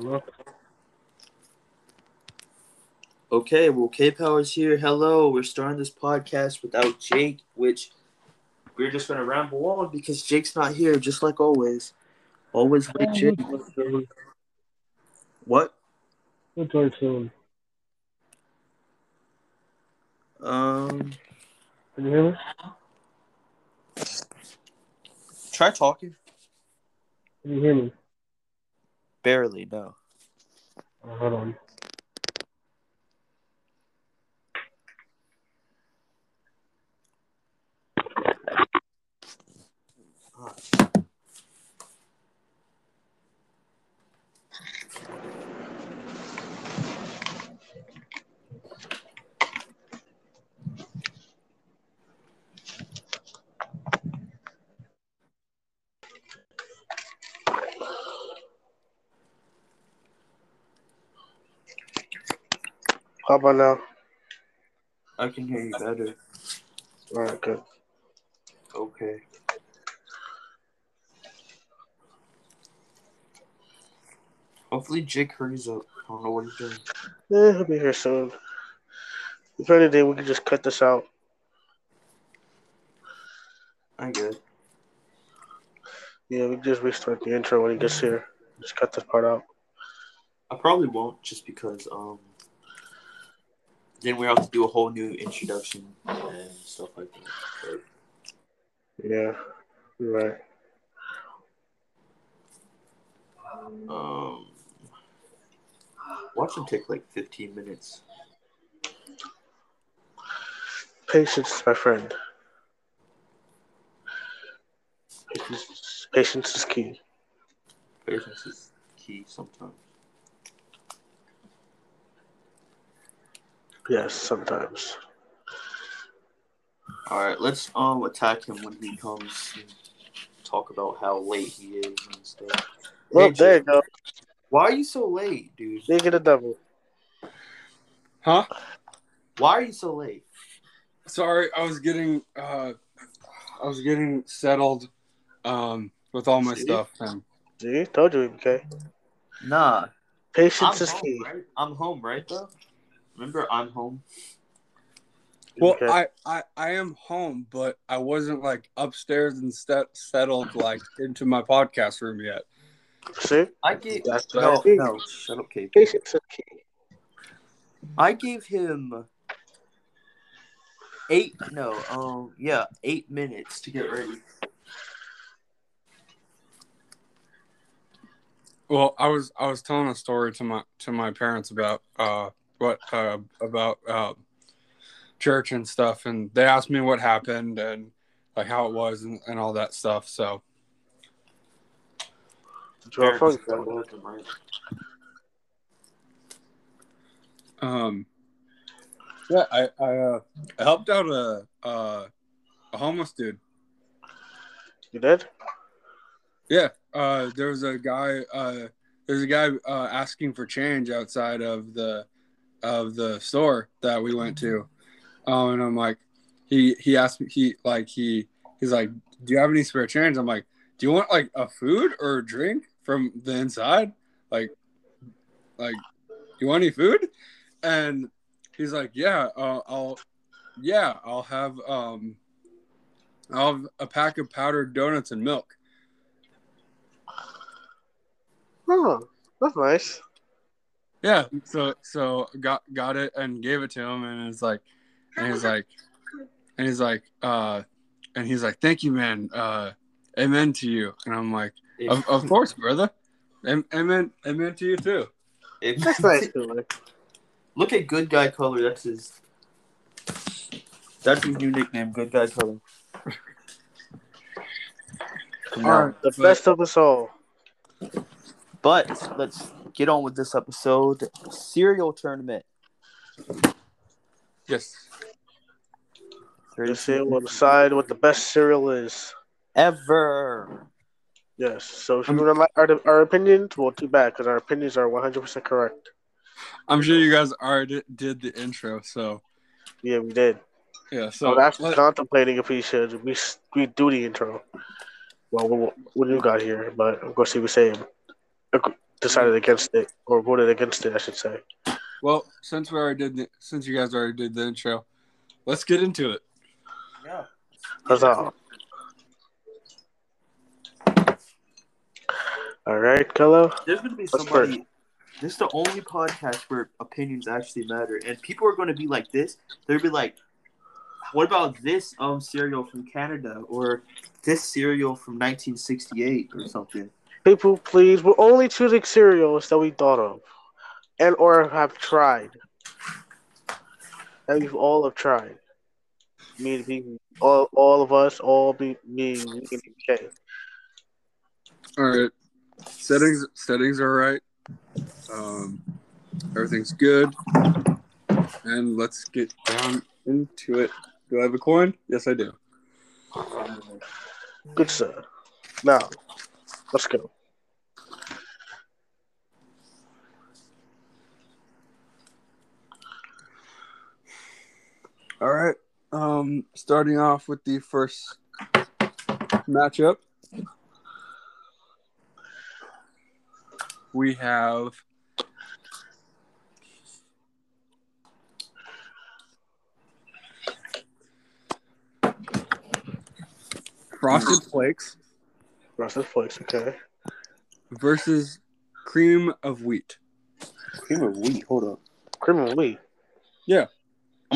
Hello? Okay, well, K Power's here. Hello, we're starting this podcast without Jake, which we're just gonna ramble on because Jake's not here, just like always. Always with Jake. What? We'll talk soon. Um, Can you hear me? try talking. Can you hear me? Barely, no. Hold on. How about now? I can hear you better. All right, good. Okay. Hopefully, Jake hurries up. I don't know what he's doing. Yeah, he'll be here soon. If anything, we can just cut this out. I good. Yeah, we can just restart the intro when he gets here. Just cut this part out. I probably won't just because um then we have to do a whole new introduction and stuff like that. Yeah, right. Um watch them take like fifteen minutes. Patience, my friend. Patience, patience is key. Patience is key sometimes. Yes, sometimes. Alright, let's um attack him when he comes and talk about how late he is and stuff. Well, Hey, there you Jake. go. Why are you so late, dude? You get a double. Huh? Why are you so late? Sorry, I was getting uh I was getting settled um with all my See? stuff and See, told you, okay. Nah. I'm Patience is home, key. right? I'm home, right though? Remember I'm home? well Okay. I, I I am home but I wasn't like upstairs and set, settled like into my podcast room yet. See, I gave That's what no, I no, shut up, KP. patience is key. I gave him eight no, um yeah, eight minutes to get ready. Well, I was I was telling a story to my to my parents about uh what uh about uh church and stuff and they asked me what happened and like how it was and, and all that stuff. So Draw Eric phone is call. going with him, right? Um, yeah, I I, uh, I helped out a uh, a homeless dude. You did? Yeah, uh, there was a guy. Uh, there's a guy uh, asking for change outside of the of the store that we went to, um, and I'm like, he he asked me he like he he's like, do you have any spare change? I'm like, do you want like a food or a drink from the inside? Like, like, you want any food? And he's like, yeah, uh, I'll, yeah, I'll have um, I'll have a pack of powdered donuts and milk. Oh, that's nice. Yeah. So so got got it and gave it to him and it's like and he's like and he's like uh and he's like thank you man uh amen to you and I'm like of, of course brother Am- amen amen to you too if- That's. Like, Look at Good Guy Color. That's his. That's his new nickname, Good Guy Color. All right, the but- best of us all. But let's get on with this episode. Cereal tournament. yes This year we'll decide what the best cereal is. ever. Yes. So if you don't like our, our opinions, well, too bad because our opinions are 100% correct. I'm sure you guys already did the intro so Yeah, we did. yeah So so I'm actually let- contemplating if we should we we do the intro. Well, what, what you got here? But of course, he was saying, decided against it or voted against it, I should say. Well, since we already did, the, since you guys already did the intro, let's get into it. Yeah. Huzzah. All right, Kello. There's gonna be Let's somebody. This is the only podcast where opinions actually matter, and people are gonna be like this. They'll be like, "What about this um cereal from Canada or this cereal from 1968 or something?" People, please. We're only choosing cereals that we thought of, and or have tried. That we've all have tried. Me, me, all, all of us, all be me, me, K. All right, settings settings are right. Um, everything's good, and let's get down into it. Do I have a coin? Yes, I do. Good sir. Now, let's go. All right. Um, starting off with the first matchup, we have Frosted Flakes Frosted Flakes, okay. versus Cream of Wheat. Cream of wheat. Hold up. Cream of wheat.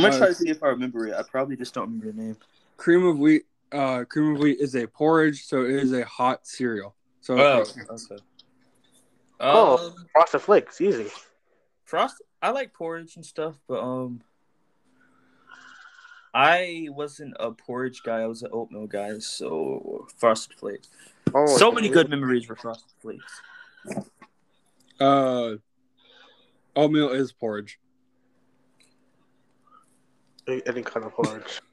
I'm gonna Uh, try to see if I remember it. I probably just don't remember the name. Cream of Wheat. Uh, cream of Wheat is a porridge, so it is a hot cereal. So Oh, okay. Oh. Um, Frosted Flakes, easy. Frost. I like porridge and stuff, but um, I wasn't a porridge guy. I was an oatmeal guy. So frosted flakes. Oh, so many good memories for frosted flakes. uh, oatmeal is porridge. Any kind of porridge.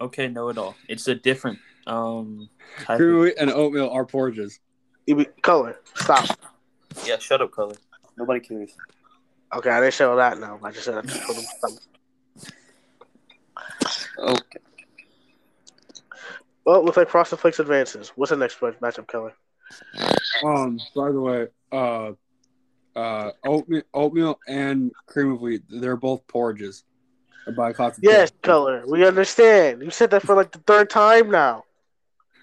Okay, know it all. It's a different um. Type of of, Wheat and oatmeal are porridges. Even color. Stop. yeah, shut up, color. Nobody cares. Okay, I didn't show that now. I just said I just told them something. Okay. Well, looks like Frosted Flakes advances. What's the next match- matchup, Keller? Um, by the way, uh, uh, oatmeal, oatmeal and cream of wheat, they're both porridges. By classification. Yes, Keller. We understand. You said that for like the third time now.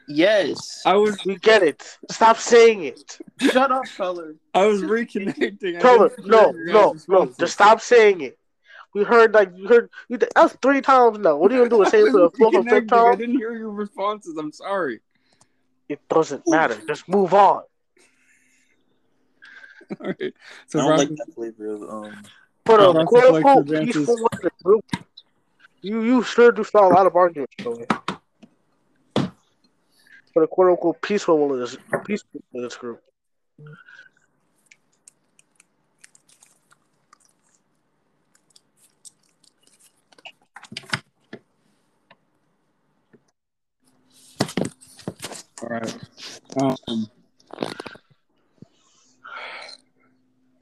Yes. I was We get it. Stop saying it. Shut up, color. I was reconnecting. I Color. didn't No, hear your no, guys' no. responses. Just stop saying it. We heard like you heard you. That's three times now. What are you gonna do? Say it I for the was fourth or fifth reconnecting. I time? didn't hear your responses. I'm sorry. It doesn't matter. Just move on. All right. I So don't like that flavor of um. For the Frosted quote unquote peaceful in the group, you you sure do start a lot of arguments, Keller. For the quote unquote peaceful one this peaceful in this group. All right. Um,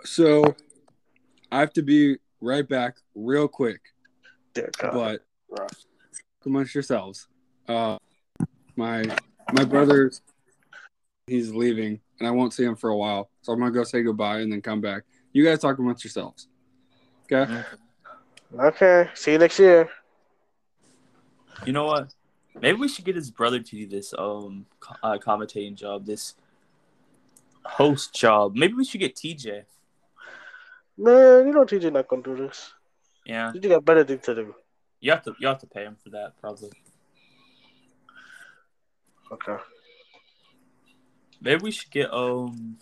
so I have to be right back real quick, Dear God. but Right. amongst yourselves. Uh, my my brother, he's leaving, and I won't see him for a while, so I'm gonna go say goodbye and then come back. You guys talk amongst yourselves. Okay. Okay. See you next year. You know what? Maybe we should get his brother to do this um uh, commentating job, this host job. Maybe we should get TJ. Man, you know TJ not gonna do this. Yeah, TJ got better things to do. you have to you have to pay him for that probably. Okay. Maybe we should get um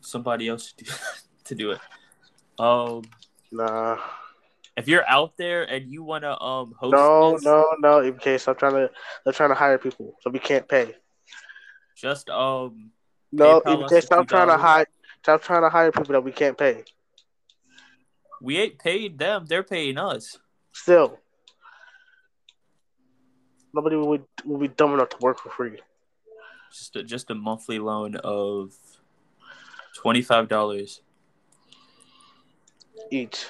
somebody else to do to do it. Um, Nah. if you're out there and you want to um host, No, this, no, no. In case I'm trying to, they're trying to hire people, so we can't pay. just um No, in case I'm trying to hire, I'm trying to hire people that we can't pay. we ain't paid them; they're paying us. Still, nobody would will be dumb enough to work for free. Just a, just a monthly loan of twenty five dollars Each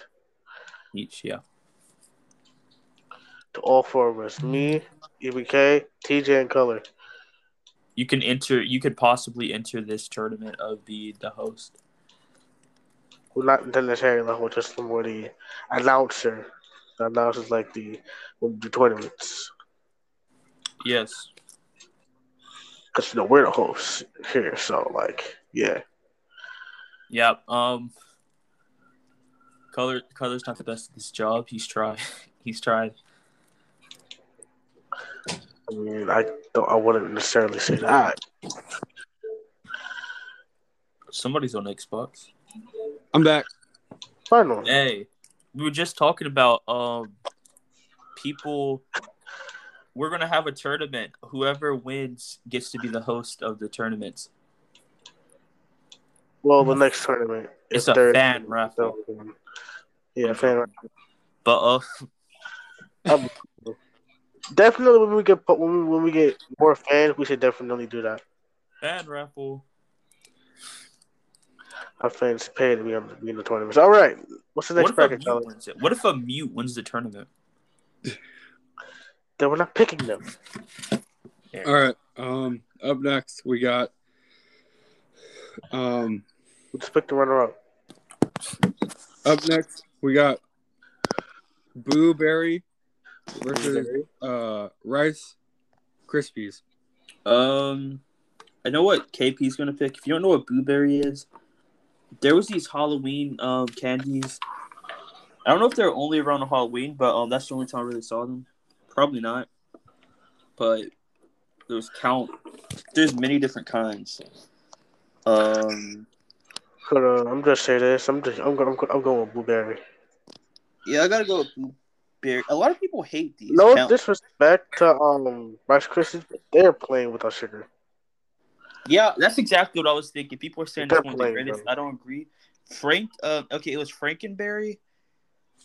each. Yeah. to all four of us: me, EBK, TJ, and Color. You can enter. You could possibly enter this tournament of the the host. Well, not necessarily level, just more the announcer. The announcer's like the the tournaments. Yes. Because you know we're the hosts here, so like yeah. Yep. Um. Color color's not the best at this job. He's tried. He's tried. I mean, I don't. I wouldn't necessarily say that. Somebody's on Xbox. I'm back. Finally, Hey, we were just talking about um people. We're gonna have a tournament. Whoever wins gets to be the host of the tournaments. well, the next tournament. It's if a fan raffle. Yeah, fan raffle. But uh, Definitely, when we get when we, when we get more fans, we should definitely do that. fan raffle. Our fans pay to be on be in the tournaments. All right, what's the next What if, a bracket, mute color? what if a mute wins the tournament? Then we're not picking them. All right. Um, up next we got um We just pick the runner up. up next we got Boo Berry versus uh Rice Krispies. Um, I know what KP's gonna pick. If you don't know what Boo Berry is, there was these Halloween um candies. I don't know if they're only around Halloween, but um, that's the only time I really saw them. Probably not, but there was count. There's many different kinds. Um, But, uh, I'm just say this. I'm just I'm going I'm, going with Boo Berry. yeah, I gotta go with A lot of people hate these. No disrespect to um Rice Krispies, but they're playing with our sugar. Yeah, that's exactly what I was thinking. People are saying this They're one's the playing, greatest. bro. I don't agree. Frank, uh, okay, it was Frankenberry,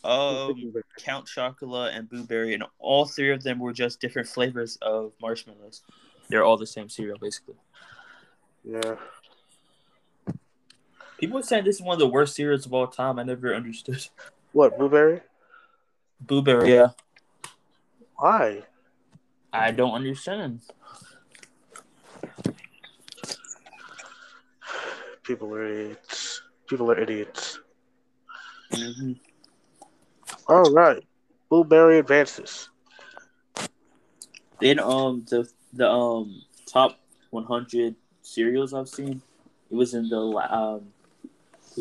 um, Count Chocula, and Boo Berry, and all three of them were just different flavors of marshmallows. They're all the same cereal, basically. yeah. People are saying this is one of the worst cereals of all time. I never understood. What Boo Berry? Boo Berry, yeah. Why? I don't understand. People are idiots. People are idiots. hmm All right, Boo Berry advances. Then um the the um top 100 cereals I've seen, it was in the um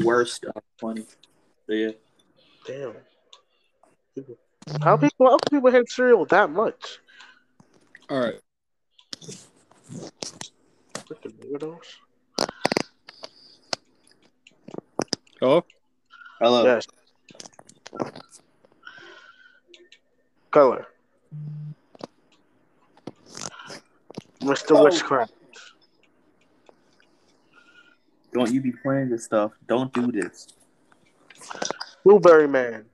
worst uh, 20. So yeah. Damn. People, how people how people hate cereal that much? All right. Freaking weirdos. Hello? Hello. Yes. Color. Mr. Oh. Witchcraft. Don't you be playing this stuff. Don't do this. Blueberry Man.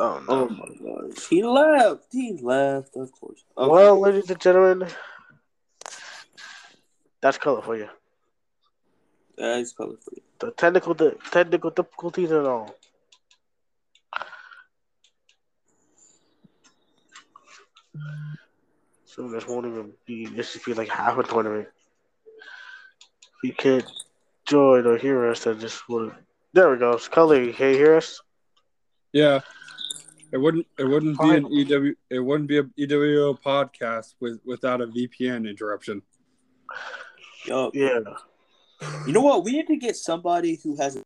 Oh no. Oh my gosh. He left. He left, of course. Okay. Well, ladies and gentlemen, that's color for you. that is color for you. The technical, the technical difficulties and all. So this won't even be. This should be like half a tournament. If you can't join or hear us, then just would. There we go. Scully, can you hear us? Yeah. It wouldn't it wouldn't be an EW it wouldn't be a EWO podcast with without a VPN interruption. Yo, Yeah. you know what? We need to get somebody who has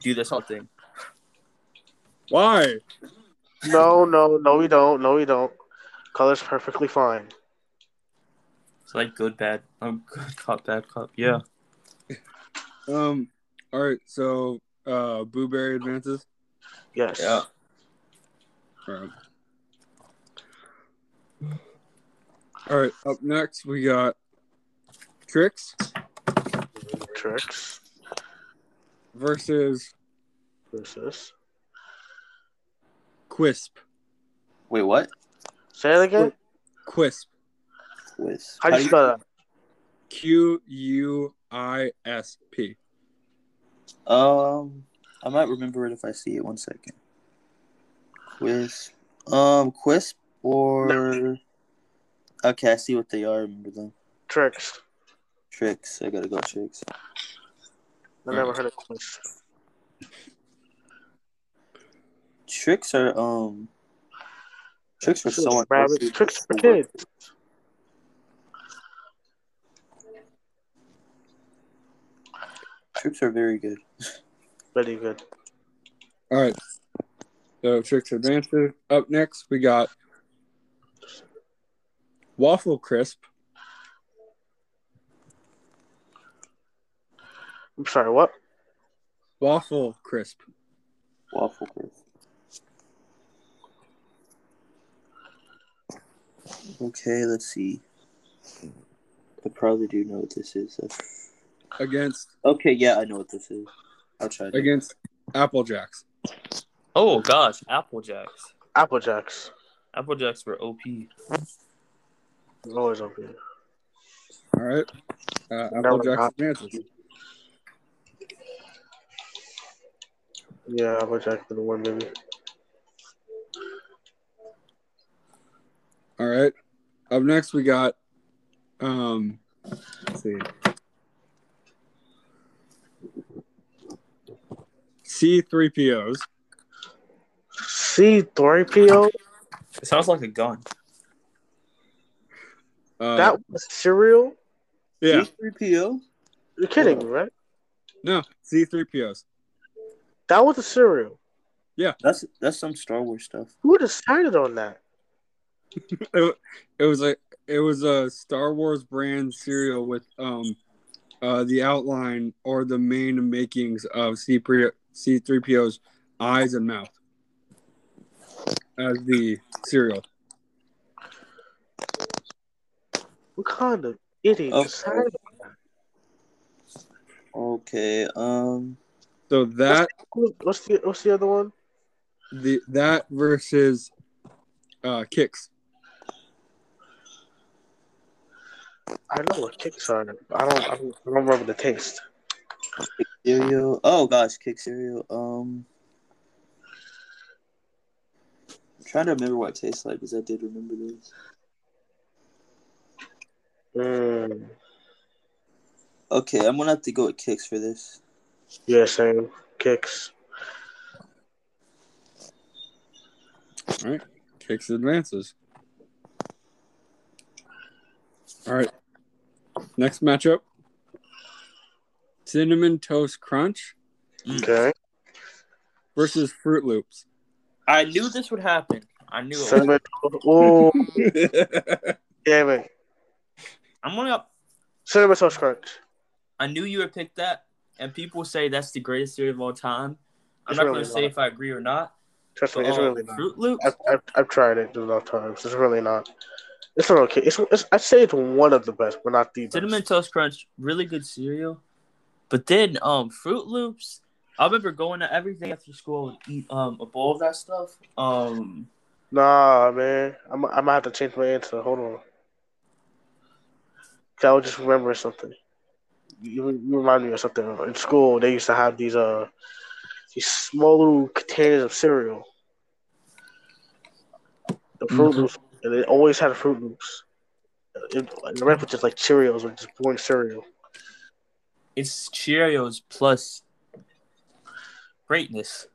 do this whole thing. Why? No, no, no, we don't. No, we don't. Color's perfectly fine. It's like good, bad. Um, good cop, bad cop. Yeah. Um all right, so uh Boo Berry advances. Yes. Yeah. All right. All right, up next we got Trix Trix versus versus. Quisp. Wait, what? Say it again. Quisp. Quiz. How do you spell that? Q U I S P. Um, I might remember it if I see it. One second. Quisp. Um, Quisp or. Okay, I see what they are. I remember them. Trix. Trix. I gotta go Trix. I never heard of this. Trix are um. Trix were so rabbits. Trix for kids. Trix are very good. Very good. All right. So Trix advances. Up next, we got waffle crisp. I'm sorry, what? Waffle crisp. Waffle crisp. Okay, let's see. I probably do know what this is. Against Okay, yeah, I know what this is. I'll try. To. against Apple Jacks. Oh gosh, Apple Jacks. Apple Jacks. Apple Jacks were OP. Always open. All right. Uh, Apple Jacks got- advances. Yeah, Apple Jacks for the one maybe. All right. Up next, we got um. Let's see. C three POs. C three PO. It sounds like a gun. Uh, That was cereal. yeah. C3PO? You're kidding me, right? No. C three POs. That was a cereal. Yeah. That's that's some Star Wars stuff. Who decided on that? It, it was a it was a Star Wars brand cereal with um uh the outline or the main makings of C C three PO's eyes and mouth as the cereal. What kind of idiot Okay. that? Okay. Um. So that What's the what's the other one? the that versus uh Kix. I know what Kix are. I don't. I don't, I don't remember the taste. Cereal. Oh gosh, kick cereal. Um. I'm trying to remember what it tastes like because I did remember this. Mm. Okay, I'm gonna have to go with Kix for this. Yeah, same Kix. All right. Kix advances. All right. Next matchup. Cinnamon Toast Crunch Okay. versus Froot Loops. I knew this would happen. I knew it. Was. Cinnamon. Oh, damn it! I'm gonna. Cinnamon toast crunch. I knew you would pick that, and people say that's the greatest cereal of all time. I'm It's not really gonna say not. if I agree or not. Trust But, me, it's uh, really not. Froot Loops. I've, I've, I've tried it enough times. It's really not. It's not okay. It's, it's I'd say it's one of the best, but not the best. Cinnamon Toast Crunch, really good cereal. But then um Froot Loops, I remember going to everything after school and eat um a bowl of that stuff. Um Nah, man. I'm I might have to change my answer. Hold on. I was just remembering something. You, you remind me of something. In school, they used to have these uh these small little containers of cereal. The Fruit Mhm. Loops, and they always had Froot Loops. It, and the rest was just like Cheerios or just boring cereal. It's Cheerios plus greatness.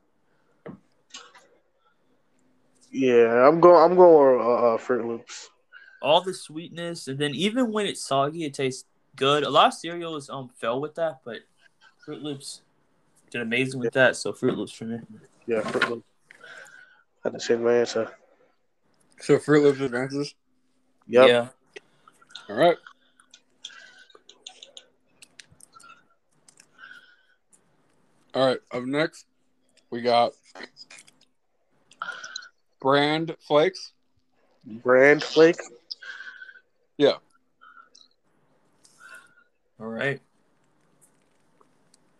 Yeah, I'm going. I'm going with uh, uh, Froot Loops. All the sweetness and then even when it's soggy it tastes good. A lot of cereals um fell with that, but Froot Loops did amazing with that, so Froot Loops for me. Yeah, Froot Loops. I had to change my answer. so Froot Loops advances. Yep. Yeah. All right. All right. Up next, we got Bran Flakes. Brand Flake. Yeah. All right.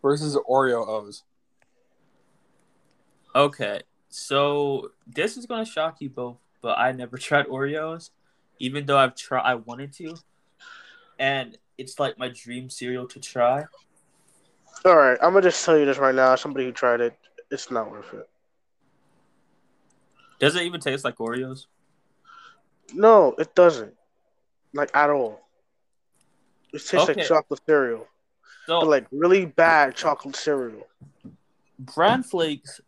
versus Oreo O's. Okay, so this is gonna shock you both, but I never tried Oreos, even though I've tried. I wanted to, and it's like my dream cereal to try. All right, I'm gonna just tell you this right now. Somebody who tried it. It's not worth it. Does it even taste like Oreos? No, it doesn't. Like at all. It tastes Okay. like chocolate cereal. So But like really bad chocolate cereal. bran flakes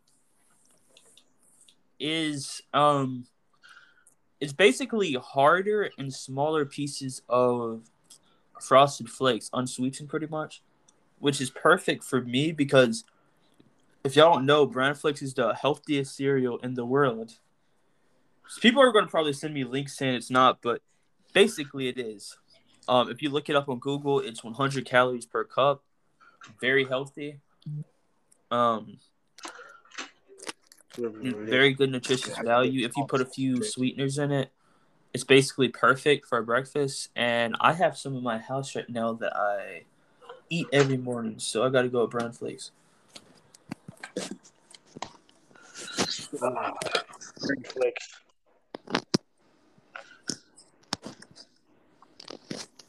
is um it's basically harder and smaller pieces of frosted flakes unsweetened pretty much which is perfect for me because if y'all don't know bran flakes is the healthiest cereal in the world people are going to probably send me links saying it's not but basically it is um, if you look it up on google it's 100 calories per cup very healthy um very good nutritious value. If you put a few sweeteners in it, it's basically perfect for breakfast. And I have some in my house right now that I eat every morning, so I got to go with brown flakes. Ah, Bran flakes.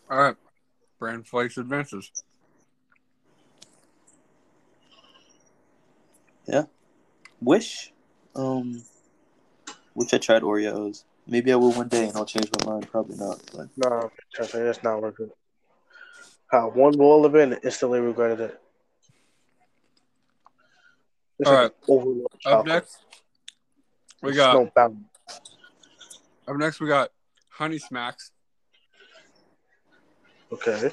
All right. Bran Flakes advances. Yeah. Wish, um, wish I tried Oreos. Maybe I will one day, and I'll change my mind. Probably not, but No, trust me, it's not worth it. How one bowl of it and instantly regretted it. It's All like overload Up next, we There's got up next we got Honey Smacks. Okay.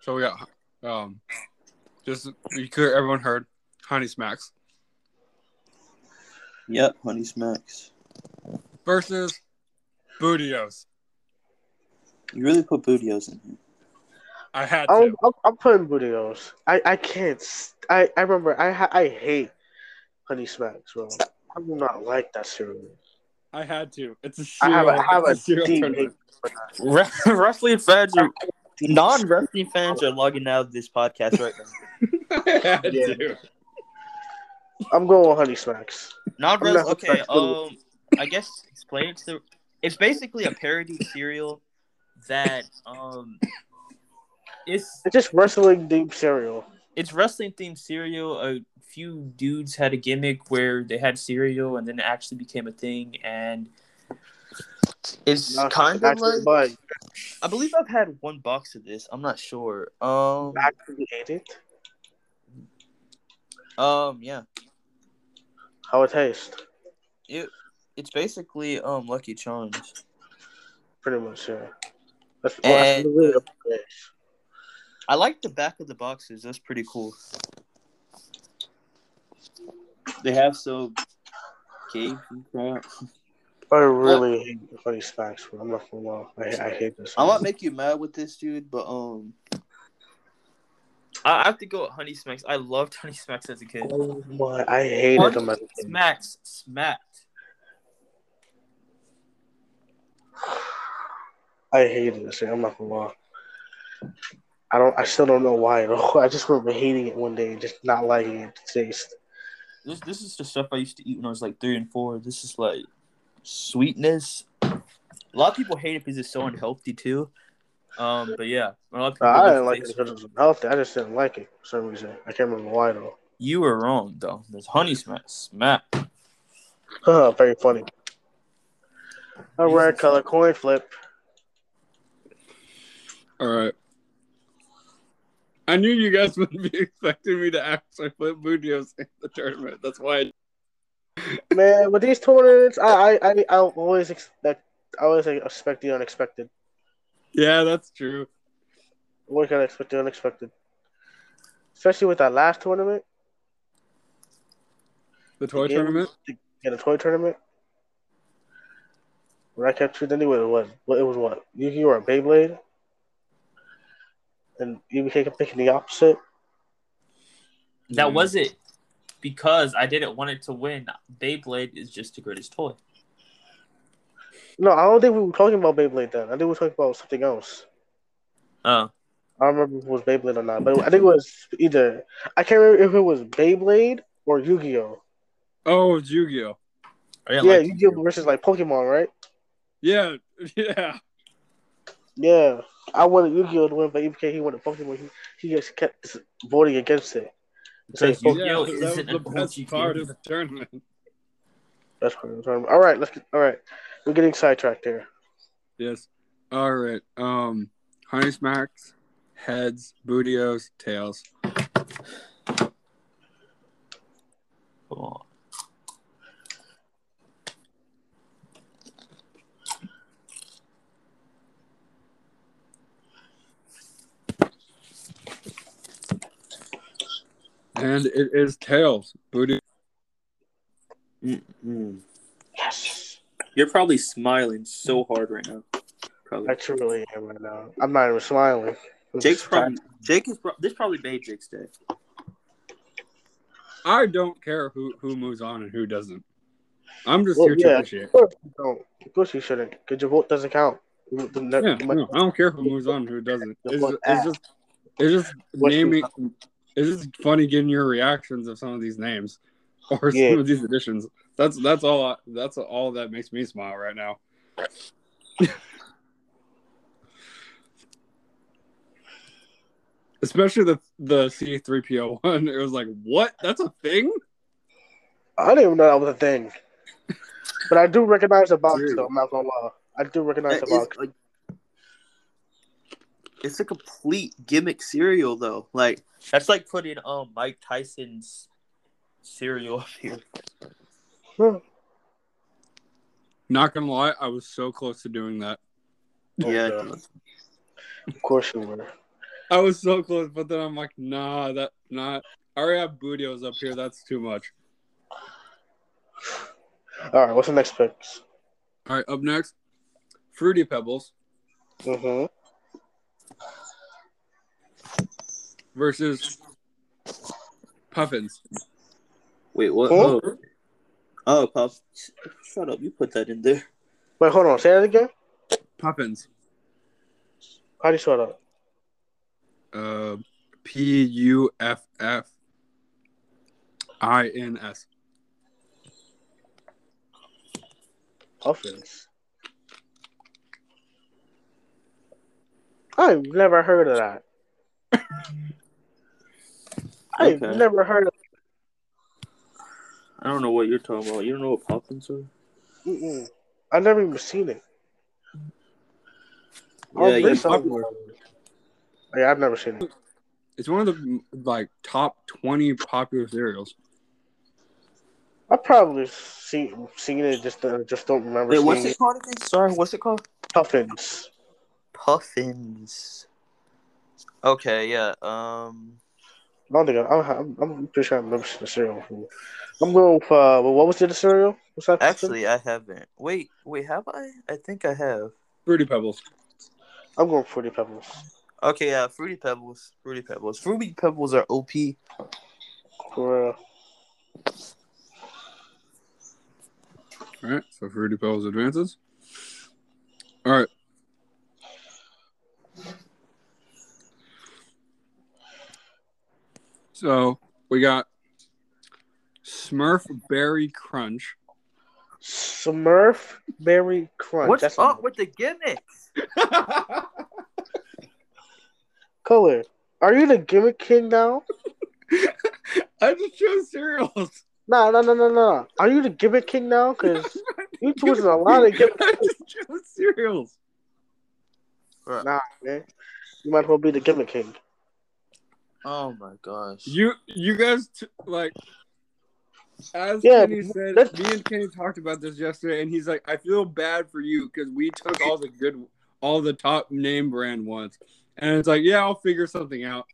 So we got um, just you could everyone heard Honey Smacks yep, Honey Smacks. versus Booty O's. You really put Booty O's in here. I had I'm, to. I'm, I'm putting Booty O's. I, I can't. I, I remember. I ha- I hate Honey Smacks, bro. I do not like that cereal. I had to. It's a I have cereal. a, I have a it's a cereal deep tournament. hate for that. wrestling fans are non-wrestling fans are logging out of this podcast right now. I had Yeah. to. I'm going with Honey Smacks. Non I'm okay. Um, I guess explain it to the. It's basically a parody cereal that um, it's It's just wrestling deep cereal. it's wrestling themed cereal. A few dudes had a gimmick where they had cereal, and then it actually became a thing, and it's Not kind of like I believe I've had one box of this. I'm not sure. Um, actually hate it. um, yeah. How it tastes, It it's basically um Lucky Charms. pretty much. Yeah. That's, And- that's I like the back of the boxes. That's pretty cool. They have so cave crap. I really hate Honey Smacks. Bro. I'm not gonna lie. I, I hate this. I might make you mad with this, dude, but um, I I have to go with Honey Smacks. I loved Honey Smacks as a kid. Oh my! I hated them as a kid. Smacks smacked. I hated this thing. I'm not gonna lie. I don't. I still don't know why. Though. I just remember hating it one day and just not liking it to taste. This this is the stuff I used to eat when I was like three and four. This is like sweetness. A lot of people hate it because it's so unhealthy too. Um, but yeah, a lot of people I didn't like it because it was unhealthy. I just didn't like it for some reason. I can't remember why though. You were wrong though. There's Honey Smacks smack. Huh, very funny. A red color coin flip. All right. I knew you guys wouldn't be expecting me to actually put Booty O's in the tournament. That's why. I... Man, with these tournaments, I I I, I always expect. I always expect the unexpected. Yeah, that's true. Always gotta expect the unexpected. Especially with that last tournament, The toy tournament. in a toy tournament. When I kept choosing anyway, it was what it was what Yu-Gi-Oh or Beyblade, and you became picking the opposite. That Mm. was it. Because I didn't want it to win. Beyblade is just the greatest toy. No, I don't think we were talking about Beyblade then. I think we were talking about something else. Oh. I don't remember if it was Beyblade or not, but I think it was either. I can't remember if it was Beyblade or Yu-Gi-Oh. Oh, it's Yu-Gi-Oh. Yeah, like Yu-Gi-Oh versus like Pokemon, right? Yeah, yeah. Yeah, I wanted Yu-Gi-Oh to win, but EBK he wanted Pokemon. He, he just kept voting against it. Because Yeah, Yu-Gi-Oh that isn't the best multi part of the tournament. That's part of the tournament. All right, let's get. All right, we're getting sidetracked here. Yes. All right. Um, honey smacks, heads, Booty O's, tails. Hold And it is tails. Booty. Mm-mm. Yes, You're probably smiling so hard right now. Probably. I truly am right now. I'm not even smiling. Jake's probably Jake is pro- this probably made Jake's day. I don't care who who moves on and who doesn't. I'm just Well, here to yeah. appreciate. Of course you don't. Of course you shouldn't, because your vote doesn't count. You- the- the- Yeah, no, I don't care who moves on and who doesn't. It's, just, it's app. just it's just naming. It's just funny getting your reactions of some of these names or Yeah. some of these additions. That's that's all. I, that's all that makes me smile right now. Especially the the C three PO one. It was like, what? That's a thing. I didn't even know that was a thing. But I do recognize the box, Dude. though. I'm not gonna lie. I do recognize That the is box. like it's a complete gimmick cereal though. Like that's like putting um Mike Tyson's cereal up here. Not gonna lie, I was so close to doing that. Oh, yeah, God. Of course you were. I was so close, but then I'm like, nah, that not. I already have Booty O's up here. That's too much. All right, what's the next pick? All right, up next, Fruity Pebbles Mm-hmm. Versus Puffins. Wait, what? Huh? Oh, oh, Pop, shut up! You put that in there. Wait, hold on. Say that again. Puffins. How do you spell that? Uh, P U F F I N S. Puffins. I've never heard of that. I've Okay. never heard of. I don't know what you're talking about. You don't know what Poppins are? Mm-mm. I've never even seen it. Yeah, Oh, yeah. popular. Yeah, I've never seen it. It's one of the like top twenty popular cereals. I probably seen seen it, just uh, just don't remember Wait, seeing what's it. it called again? Sorry, what's it called? Puffins. Puffins. Okay, yeah. Um, I don't think I, I'm, I'm pretty sure I've never seen the cereal. before. I'm going for uh, what was the cereal? What's that? actually, I haven't. Wait, wait, have I? I think I have. Fruity Pebbles. I'm going for Fruity Pebbles. Okay, yeah, Fruity Pebbles. Fruity Pebbles. Fruity Pebbles are OP. For real. All right, so Fruity Pebbles advances. All right. So we got Smurf Berry Crunch. Smurf Berry Crunch. What's That's up with the gimmicks? color. Are you the gimmick king now? I just chose cereals. Nah, no, no, no, no. Are you the gimmick king now? Because you choosing a lot of gimmick. I just chose cereals. Nah, man. You might as well be the gimmick king. Oh my gosh. You you guys t- like as Yeah, Kenny said, that's- me and Kenny talked about this yesterday, and he's like, "I feel bad for you because we took all the good, all the top name brand ones." And it's like, "Yeah, I'll figure something out."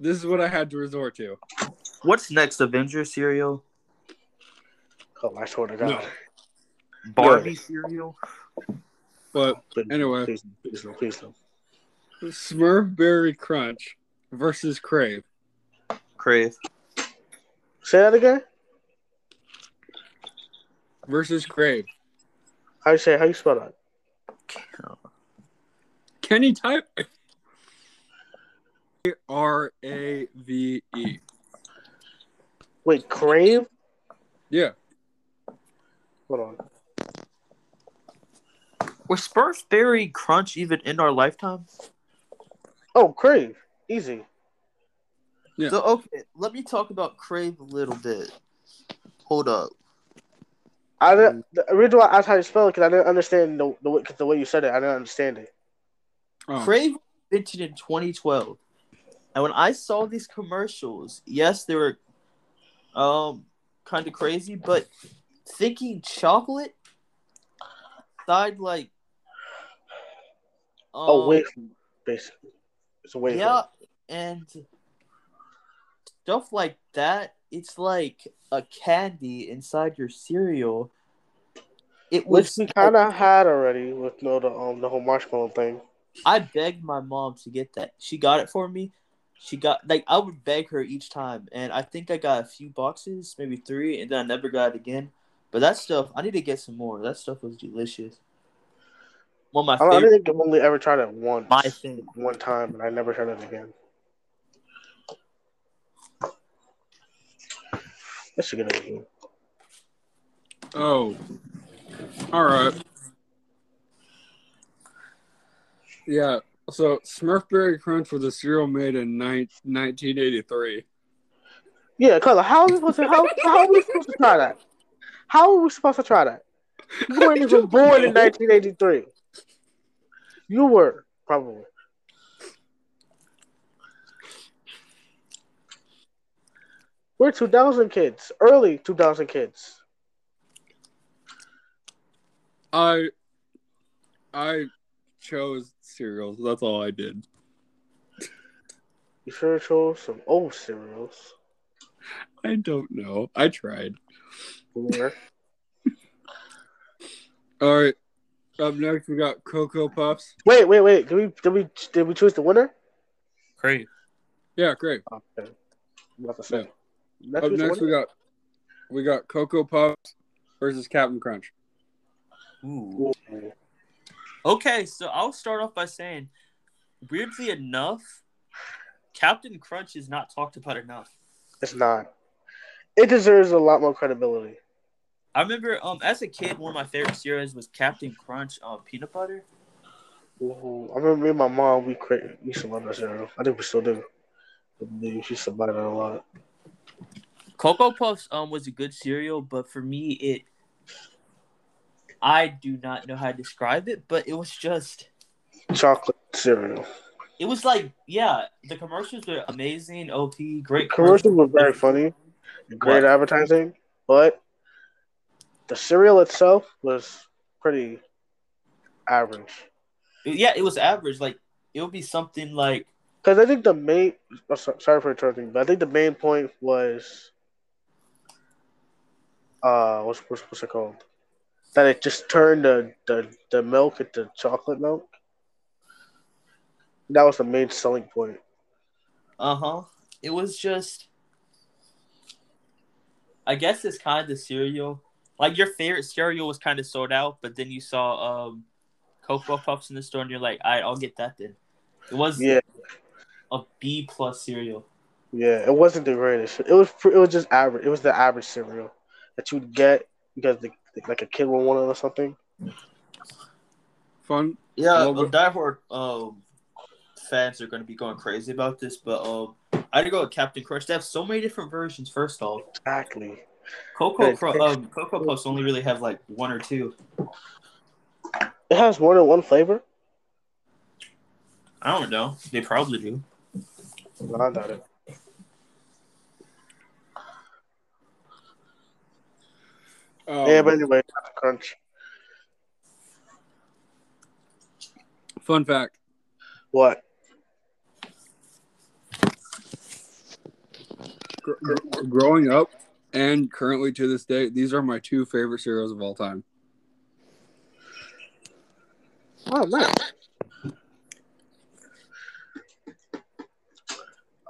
This is what I had to resort to. What's next? Avenger cereal? Oh, I swear to God. No. Barbie cereal? But Please, Anyway. Please, please, no, please, no. Smurf Berry Crunch versus Crave. Crave. Say that again? Versus Crave. How you say? How you spell that? Kenny type R A V E. Wait, Crave? Yeah. Hold on. Was Smurfs Berry Crunch even in our lifetime? Oh, Crave. Easy. Yeah. So okay, let me talk about Crave a little bit. Hold up. I didn't, the reason why I asked how you spell it because I didn't understand the the way, 'cause the way you said it. I didn't understand it. Oh, Crave was invented in 2012, and when I saw these commercials, yes, they were um kind of crazy, but thinking chocolate died like oh, um, wait, basically, it's a wafer. yeah, and stuff like that. It's like a candy inside your cereal. It was kind of had already with no the um the whole marshmallow thing. I begged my mom to get that. She got it for me. She got like I would beg her each time, and I think I got a few boxes, maybe three, and then I never got it again. But that stuff, I need to get some more. That stuff was delicious. One of my I, I favorite. think I've only ever tried it once. My thing. One time, and I never tried it again. That's a good idea. oh, all right. Yeah. So Smurfberry Crunch was a cereal made in nine, 1983. Yeah, cause how are we supposed to how, how are we supposed to try that? How are we supposed to try that? You weren't even born in 1983. You were probably. We're 2000 kids, early 2000 kids. I I chose cereals. That's all I did. You sure chose some old cereals. I don't know. I tried. All right. Up next, we got Cocoa Puffs. Wait, wait, wait. Did we did we did we choose the winner? Crave. Yeah, great. Okay. I'm about to say. Did Up next, we got we got Cocoa Puffs versus Captain Crunch. Ooh. Ooh. Okay, so I'll start off by saying, weirdly enough, Captain Crunch is not talked about enough. It's not. It deserves a lot more credibility. I remember, um, as a kid, one of my favorite cereals was Captain Crunch, um, peanut butter. Ooh, I remember me and my mom, we cra- we used to love that cereal. I think we still do. We used to buy that a lot. Cocoa Puffs, um, was a good cereal, but for me, it, I do not know how to describe it, but it was just, Chocolate cereal. it was like, yeah, the commercials were amazing, OP, great Commercials were very funny great What? advertising, but the cereal itself was pretty average. Yeah, it was average. Like it would be something like Because I think the main, oh, sorry for interrupting, but I think the main point was, uh, what's what's, what's it called? That it just turned the, the the milk into chocolate milk. That was the main selling point. Uh huh. It was just. I guess it's kind of the cereal. Like your favorite cereal was kind of sold out, but then you saw um, Cocoa Puffs in the store, and you're like, "All right, I'll get that then." It was Yeah, a B plus cereal. yeah, it wasn't the greatest. It was it was just average. It was the average cereal that you'd get because the, like a kid would want it or something. Fun. Yeah, Well, um, but- diehard um, fans are going to be going crazy about this, but um, I had to go with Captain Crunch. They have so many different versions. First off, Exactly. Cocoa Good. Cru- um, Cocoa Puffs only really have like one or two. It has more than one flavor. I don't know. They probably do. No, I doubt it. Um, yeah, but anyway, Crunch. Fun fact: What? gr- gr- growing up and currently to this day, these are my two favorite cereals of all time. Oh, nice.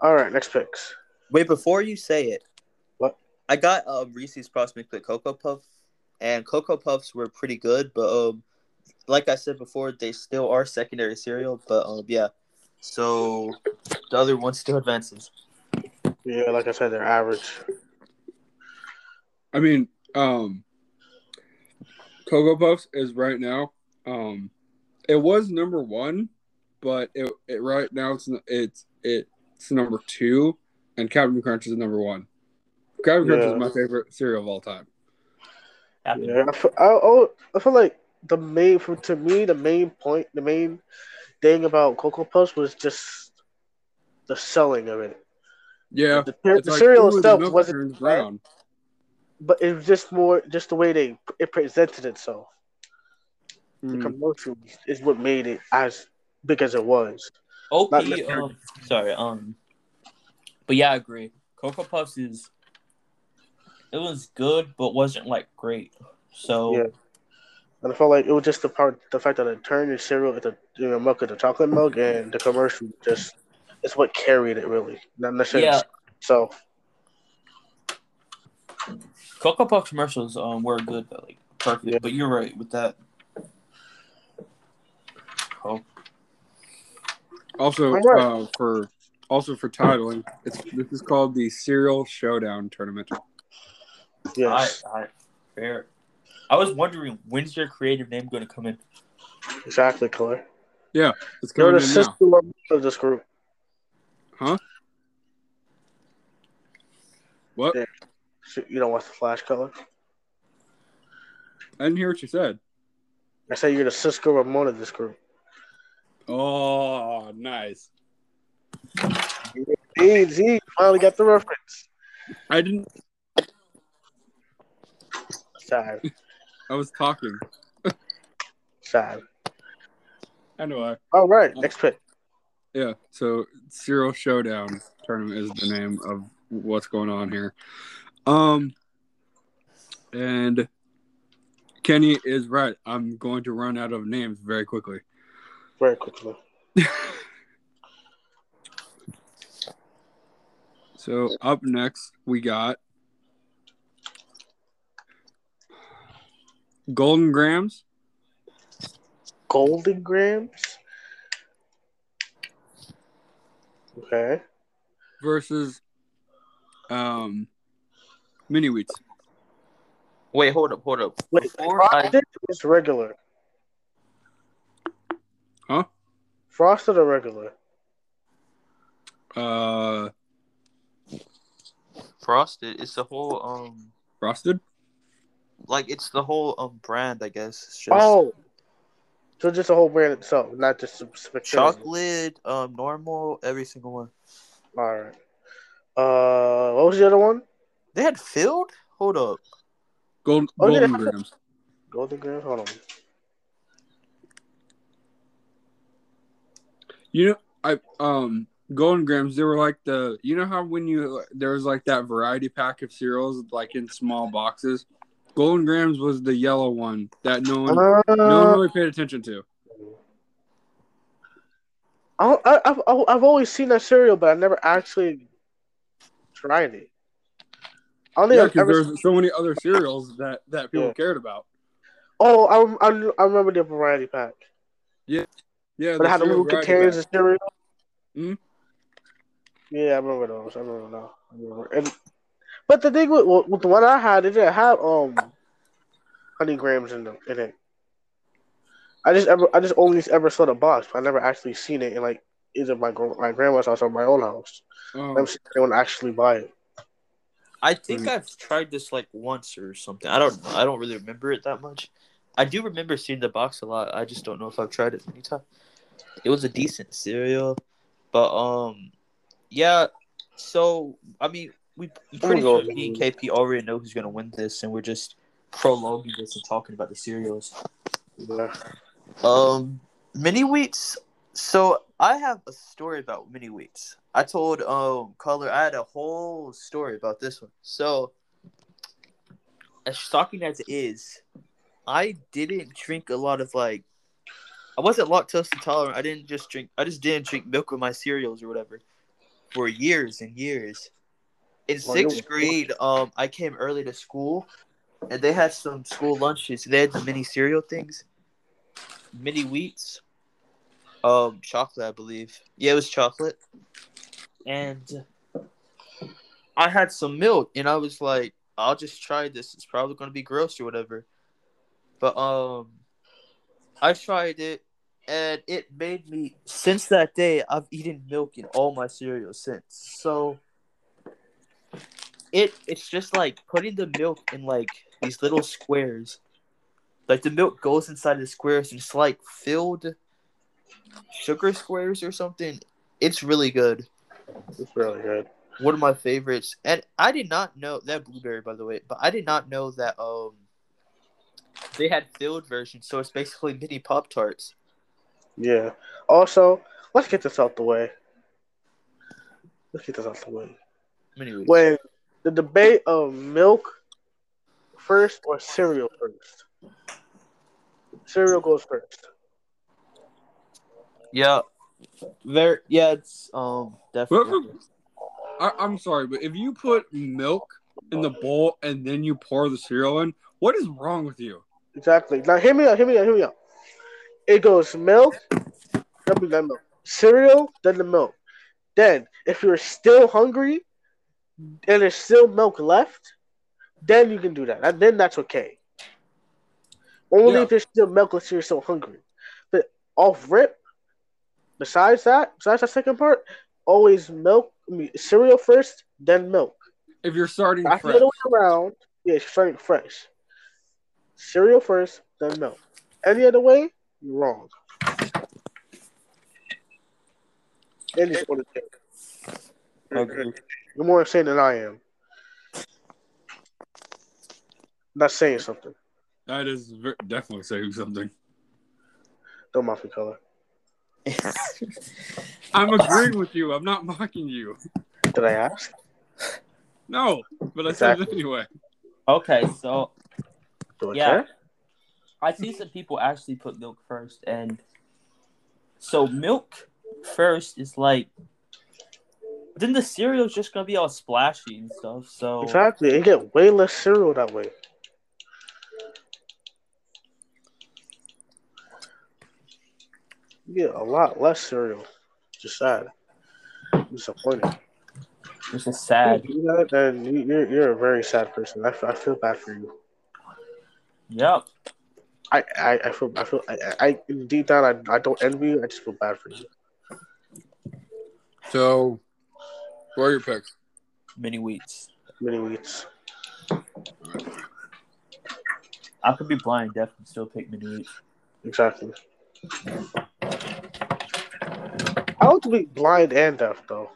All right, next picks. Wait, before you say it, What? I got um, Reese's Puffs mixed with Cocoa Puff, and Cocoa Puffs were pretty good, but um, like I said before, they still are secondary cereal. But um, yeah, so the other one still advances. Yeah, like I said, they're average. I mean, um, Cocoa Puffs is right now. Um, it was number one, but it, it right now it's it's it's number two and Captain Crunch is number one. Captain Crunch is my favorite cereal of all time. Yeah, I feel, I, I feel like the main for to me the main point, the main thing about Cocoa Puffs was just the selling of it. Yeah, The, it's the like, cereal ooh, the itself wasn't turns bad, brown. But it was just more just the way they it presented itself. The Mm. commercial is what made it as big as it was. OP, um, sorry, um, but yeah, I agree. Cocoa Puffs is it was good, but wasn't like great. So Yeah. And I felt like it was just the part, the fact that it turned the cereal into you know, milk into chocolate milk, and the commercial just is what carried it really, not necessarily. yeah, So Cocoa Puff commercials um were good, but like perfect. Yeah. But you're right with that. Oh, Also, uh, for also for titling, it's this is called the Cereal Showdown Tournament. yes, I, I, fair. I was wondering when's your creative name going to come in? exactly, Claire. It's You're coming the in sister now. of this group. Huh? What? Yeah. You don't watch the Flash color. I didn't hear what you said. I said you're the Cisco Ramon of this group. Oh, nice. Z, finally got the reference. I didn't. Sad, I was talking. sad. Anyway, All right, next pick. yeah. So Cereal Showdown Tournament is the name of what's going on here. Um, and Kenny is right. I'm going to run out of names very quickly. Very quickly. So up next we got Golden Grahams Golden Grahams. Okay. versus um Mini Wheats. Wait, hold up, hold up. Wait, Before I, frosted is regular. Huh? Frosted or regular? Uh, frosted, it's the whole um, frosted. like it's the whole um brand, I guess. It's just Oh, so just a whole brand itself, not just some specific chocolate, um, normal, every single one. All right. Uh, what was the other one? They had filled. Hold up. Gold, Oh, yeah. Golden Grahams. Golden Grahams. Hold on. You know, I um Golden Grahams. They were like the you know how when you there was like that variety pack of cereals like in small boxes. Golden Grahams was the yellow one that no one no one Uh, really paid attention to. I, I, I've I've always seen that cereal, but I never actually tried it. I don't think Yeah, I've because ever. there's so many other cereals that that people Yeah. cared about. Oh, I, I I remember the variety pack, Yeah, yeah. but it had the cereal little containers of cereal. Mhm. Yeah, I remember those. I remember now. I remember. And, but the thing with, with the one I had, it didn't have um honey Grahams in them in it. I just ever I just only ever saw the box. But I never actually seen it in like either my my grandma's house or my own house. Oh, never seen anyone actually buy it. I think. I've tried this like once or something. I don't. I don't really remember it that much. I do remember seeing the box a lot. I just don't know if I've tried it many times. It was a decent cereal, but um, yeah. So I mean, we I'm pretty sure me and. KP already know who's gonna win this, and we're just prolonging this and talking about the cereals. Yeah. Um, mini wheats. So I have a story about mini wheats. I told um Color I had a whole story about this one. So as shocking as it is, I didn't drink a lot of like. I wasn't lactose intolerant. I didn't just drink. I just didn't drink milk with my cereals or whatever for years and years. In sixth grade, um, I came early to school, and they had some school lunches. They had the mini cereal things, mini wheats, um, chocolate, I believe. Yeah, it was chocolate, and I had some milk, and I was like, I'll just try this. It's probably gonna be gross or whatever, but um, I tried it, and it made me. Since that day, I've eaten milk in all my cereals since. So it it's just like putting the milk in like these little squares. Like the milk goes inside the squares and it's like filled sugar squares or something. It's really good. It's really good. One of my favorites. And I did not know that blueberry by the way, but I did not know that um they had filled versions, so it's basically mini Pop Tarts. Yeah. Also, let's get this out the way. Let's get this out the way. When the debate of milk first or cereal first. Cereal goes first. Yeah. Very yeah, it's um definitely I, I'm sorry, but if you put milk in the bowl and then you pour the cereal in, what is wrong with you? Exactly. Now hear me out, hear me out, hear me out. It goes milk, then we got milk. Cereal, then the milk. Then, if you're still hungry and there's still milk left, then you can do that. And then that's okay. Only Yeah. if there's still milk unless you're still hungry. But off rip, besides that, besides that second part, always milk, I mean, cereal first, then milk. If you're starting Not the fresh, other way around. Yeah, it's starting fresh. Cereal first, then milk. Any other way, you're wrong. And it's what it is. Okay. You're more insane than I am. Not saying something. that is ver- definitely saying something. Don't mock color. I'm agreeing with you. I'm not mocking you. Did I ask? No, but I said it anyway. Okay, so Do I Yeah. care? I see some people actually put milk first, and so milk first is like. Then the cereal's just gonna be all splashy and stuff. So Exactly. You get way less cereal that way. You get a lot less cereal. Just sad. Disappointed. This is sad. If you do that, then you- you're, you're a very sad person. I, f- I feel bad for you. Yep. I, I, I feel I feel I, I deep down I, I don't envy you. I just feel bad for you. So, what are your picks? Mini wheats. Mini wheats. I could be blind, deaf, and still pick mini wheats. Exactly. How to be blind and deaf though?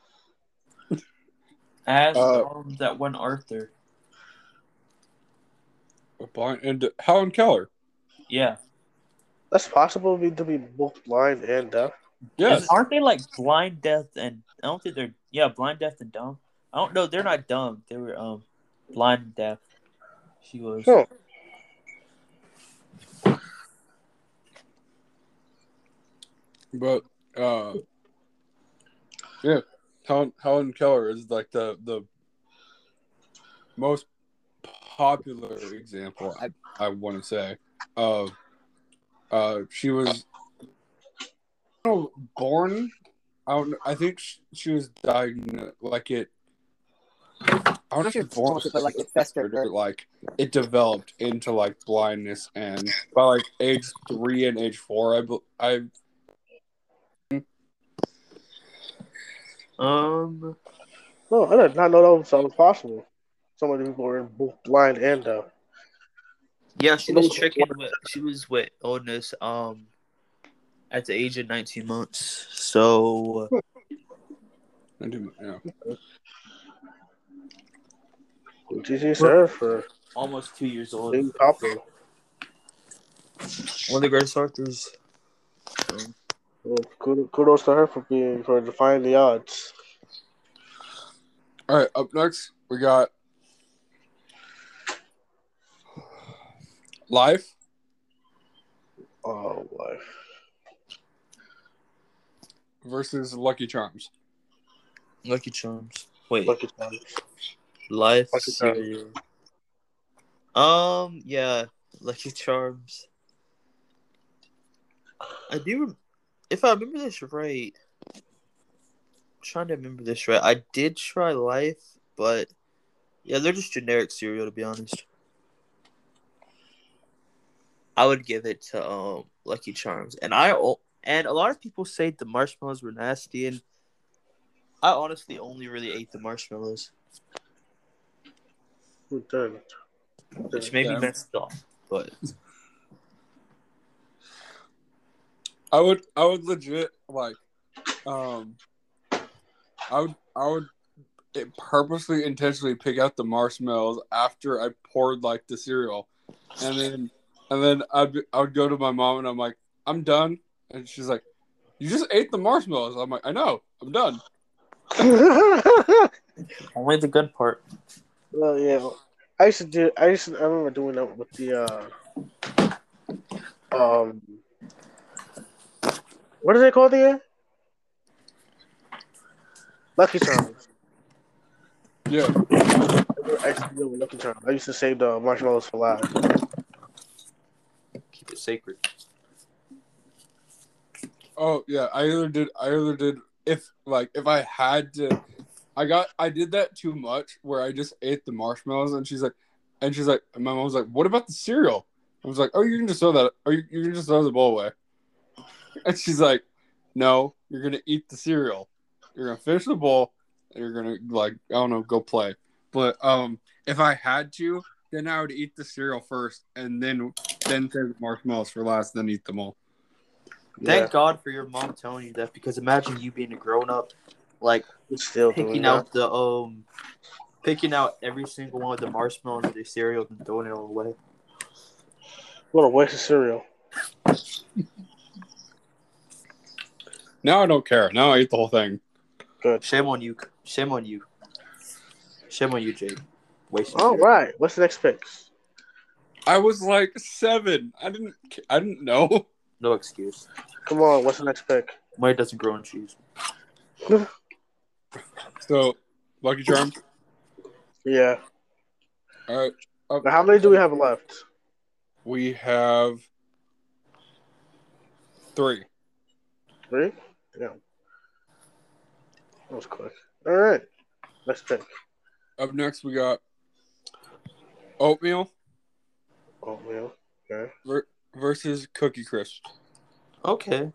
As Uh, um, that one Arthur. Blind and Helen Keller. Yeah. That's possible to be, to be both blind and deaf. Yes. Is- aren't they like blind, deaf, and I don't think they're yeah blind, deaf, and dumb. I don't know. They're not dumb. They were um blind and deaf. She was. Huh. But uh yeah, Helen Helen Keller is like the the most popular example I I want to say of uh she was know, born I don't I think she, she was diagnosed like it I don't know if was born But, like, it festered. or like it developed into like blindness and by like age three and age four I I Um. No, I did not know that was, that was possible. Somebody who were both blind and deaf. Yeah, she was tricking. With, she was with illness. Um. At the age of nineteen months. So. I do yeah. GG sir for Almost two years old. popular. One of the greatest Arthurs. Well, kudos, kudos to her for being for defying the odds. All right, up next we got Life Oh, life. versus Lucky Charms. Lucky Charms. Wait. Lucky times. Life Lucky Charms. cereal. Um. Yeah. Lucky Charms. I do. If I remember this right, I'm trying to remember this right. I did try Life, but yeah, they're just generic cereal to be honest. I would give it to um Lucky Charms, and I and a lot of people say the marshmallows were nasty, and I honestly only really ate the marshmallows. Done. which made Yeah. me messed up. But I would I would legit like um I would I would purposely intentionally pick out the marshmallows after I poured like the cereal. And then and then I'd be, I would go to my mom and I'm like, I'm done. And she's like, You just ate the marshmallows. I'm like, I know, I'm done. only the good part. well, yeah. I used to do. I used to. I remember doing that with the. uh Um. What is it called again? Lucky Charms. Yeah. I used to do with Lucky Charms. I used to save the marshmallows for last. Keep it sacred. Oh yeah, I either did I either did if like if I had to I got I did that too much where I just ate the marshmallows and she's like and she's like and my mom was like, What about the cereal? I was like, Oh, you can just throw that or you, you can just throw the bowl away. And she's like, No, you're gonna eat the cereal. You're gonna finish the bowl and you're gonna like I don't know, go play. But um if I had to, then I would eat the cereal first and then then save the marshmallows for last, then eat them all. Thank Yeah, God for your mom telling you that because imagine you being a grown up, like still doing picking that. out the um, picking out every single one of the marshmallows of the cereal and throwing it all away. What a waste of cereal. Now I don't care. Now I eat the whole thing. Good. Shame on you. Shame on you. Shame on you, Jake. Wasting. All right. What's the next pick? I was like seven. I didn't. I didn't know. No excuse. Come on. What's the next pick? Money doesn't grow on trees. So, Lucky charm. Yeah. All right, oh. Now, how many do we have left? we have three. Three? Yeah. That was quick. All right. Next pick. Up next, we got oatmeal Oatmeal. Okay. ver- versus Cookie Crisp. Okay.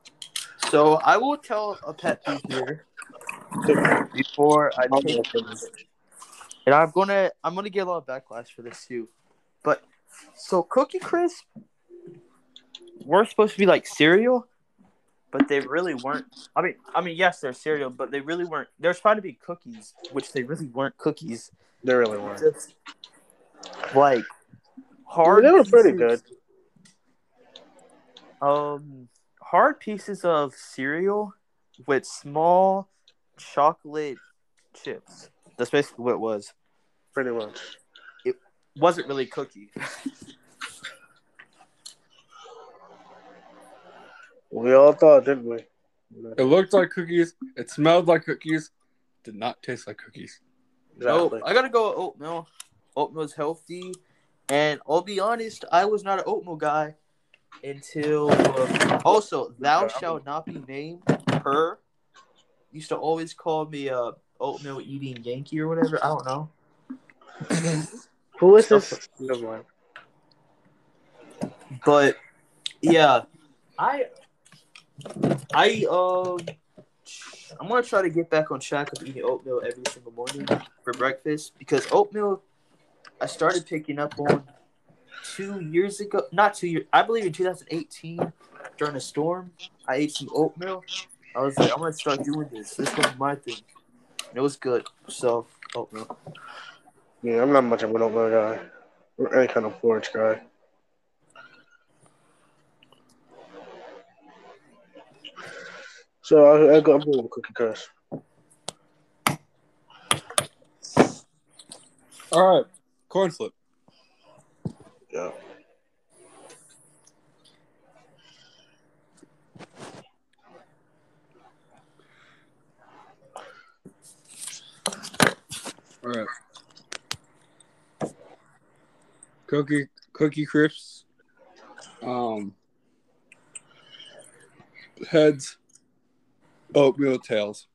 So I will tell a pet peeve here before I take this, and I'm gonna I'm gonna get a lot of backlash for this too. But so Cookie Crisp we're supposed to be like cereal, but they really weren't. I mean, I mean, yes, they're cereal, but they really weren't. They're trying to be cookies, which they really weren't cookies. They really weren't. Just like hard. They were pretty pieces- good. Um, hard pieces of cereal with small chocolate chips. That's basically what it was. Pretty much. It wasn't really cookie. We all thought, didn't we? It looked like cookies. It smelled like cookies. Did not taste like cookies. No, I gotta go with oatmeal. Oatmeal's healthy, and I'll be honest, I was not an oatmeal guy until. uh, also, thou shalt not be named her. Used to always call me a oatmeal eating Yankee or whatever. I don't know. Who is this? Never mind. But yeah, I I um I'm gonna try to get back on track of eating oatmeal every single morning for breakfast because oatmeal I started picking up on two years ago. Not two years. I believe in 2018 during a storm. I ate some oatmeal. I was like, I'm gonna start doing this. This was my thing. And it was good. So oatmeal. Yeah, I'm not much of an oatmeal guy. Or any kind of porridge guy. So I, I go, I'm going with Cookie Crisp. All right, coin flip. Yeah. All right. Cookie Cookie Crisps. Um. Heads. Oatmeal tails.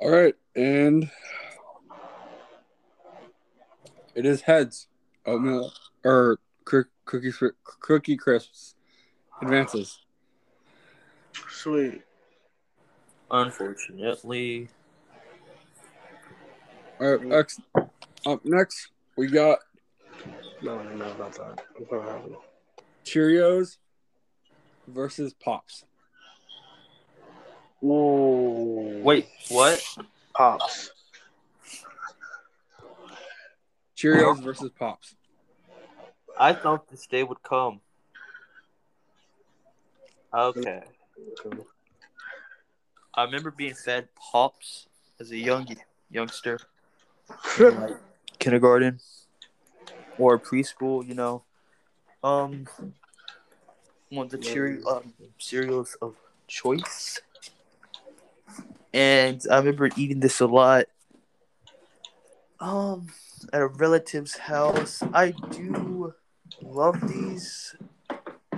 All right, and It is heads. Oatmeal or cookie cookie crisps advances. Sweet. Unfortunately, All right, next, up next we got No, I don't know about that. I'm gonna have it. Cheerios versus Pops. Ooh. wait, what? Pops. Cheerios versus Pops. I thought this day would come. Okay. I remember being fed pops as a young youngster, in, like kindergarten or preschool. You know, um, one of the cereal um, cereals of choice, and I remember eating this a lot. Um, at a relative's house, I do love these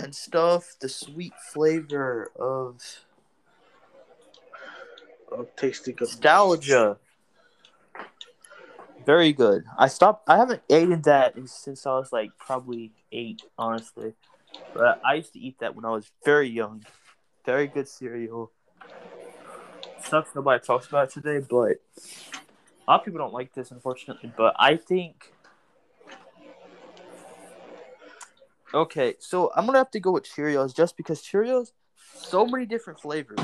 and stuff. The sweet flavor of Oh, tasty nostalgia. Very good. I stopped. I haven't eaten that since I was like probably eight, honestly. But I used to eat that when I was very young. Very good cereal. Sucks nobody talks about today, but a lot of people don't like this, unfortunately. But I think. Okay, so I'm gonna have to go with Cheerios just because Cheerios, so many different flavors,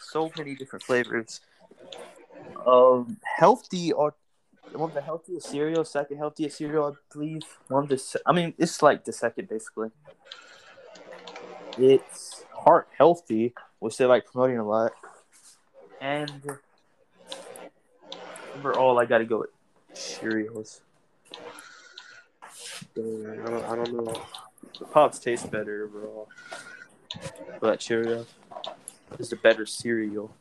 so many different flavors. Um, healthy or one of the healthiest cereal, second healthiest cereal, I believe. One of the, I mean, it's like the second basically. It's heart healthy, which they like promoting a lot, and overall, I gotta go with Cheerios. I don't, I don't know. Pops taste better overall, but Cheerios is a better cereal.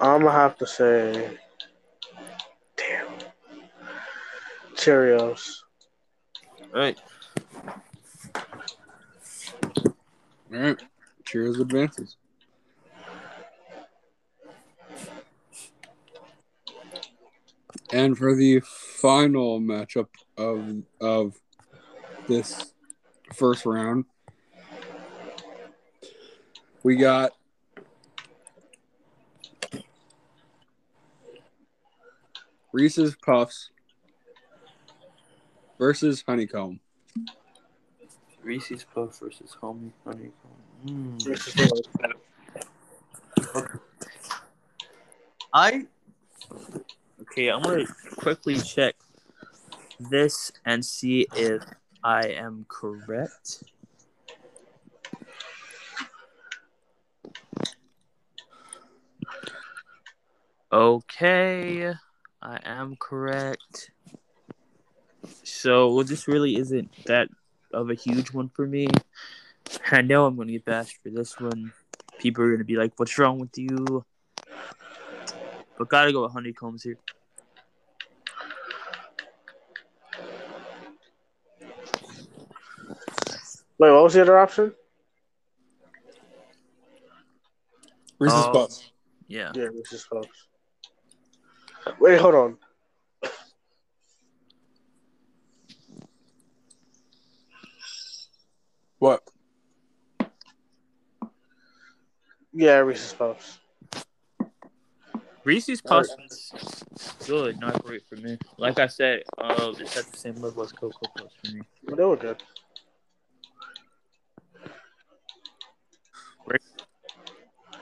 I'm gonna have to say, damn, Cheerios. All right. All right, Cheerios advances. And for the final matchup of of this first round, we got Reese's Puffs versus Honeycomb. Reese's Puff versus Homie Honeycomb. Mm. I okay. I'm gonna quickly check this and see if I am correct. Okay, I am correct. So well, this really isn't that of a huge one for me. I know I'm gonna get bashed for this one. People are gonna be like, "What's wrong with you?" But gotta go with honeycombs here. Wait, what was the other option? Reese's Oh. Puffs. Yeah. Yeah, Reese's Puffs. Wait, hold on. What? Yeah, Reese's Puffs. Reese's Puffs is good, not great for me. Like I said, uh, it's at the same level as Cocoa Puffs for me. But they were good.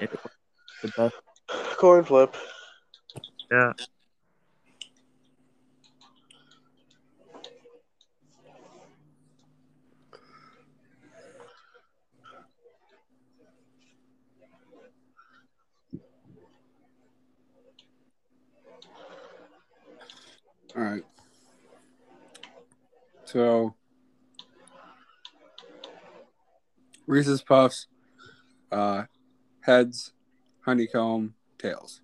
It's the best. Coin flip. Yeah. All right. So Reese's Puffs, uh, heads, honeycomb, tails.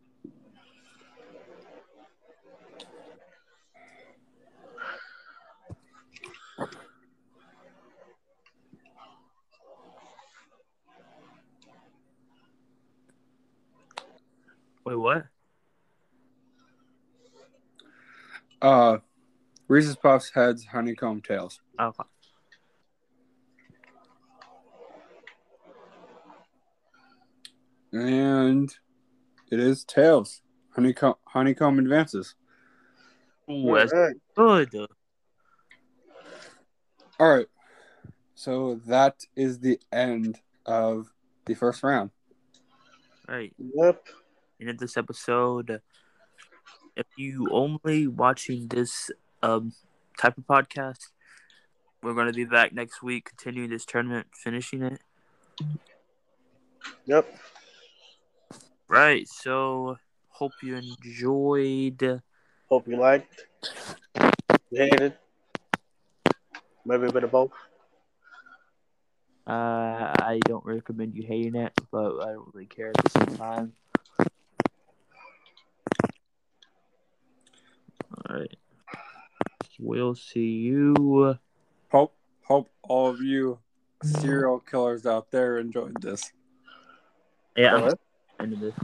Wait, what? Uh, Reese's Puffs heads, honeycomb tails, Okay. And it is tails. Honeycomb honeycomb advances. Ooh, that's Alright. good. All right. So that is the end of the first round. All right. Yep. End of this episode. If you only watching this um type of podcast, we're gonna be back next week, continuing this tournament, finishing it. Yep. Right. So hope you enjoyed. Hope you liked. You hated. Maybe a bit of both. Uh, I don't recommend you hating it, but I don't really care at the same time. All right. We'll see you. Hope hope all of you serial killers out there enjoyed this. Yeah, I'm Alright. End of this.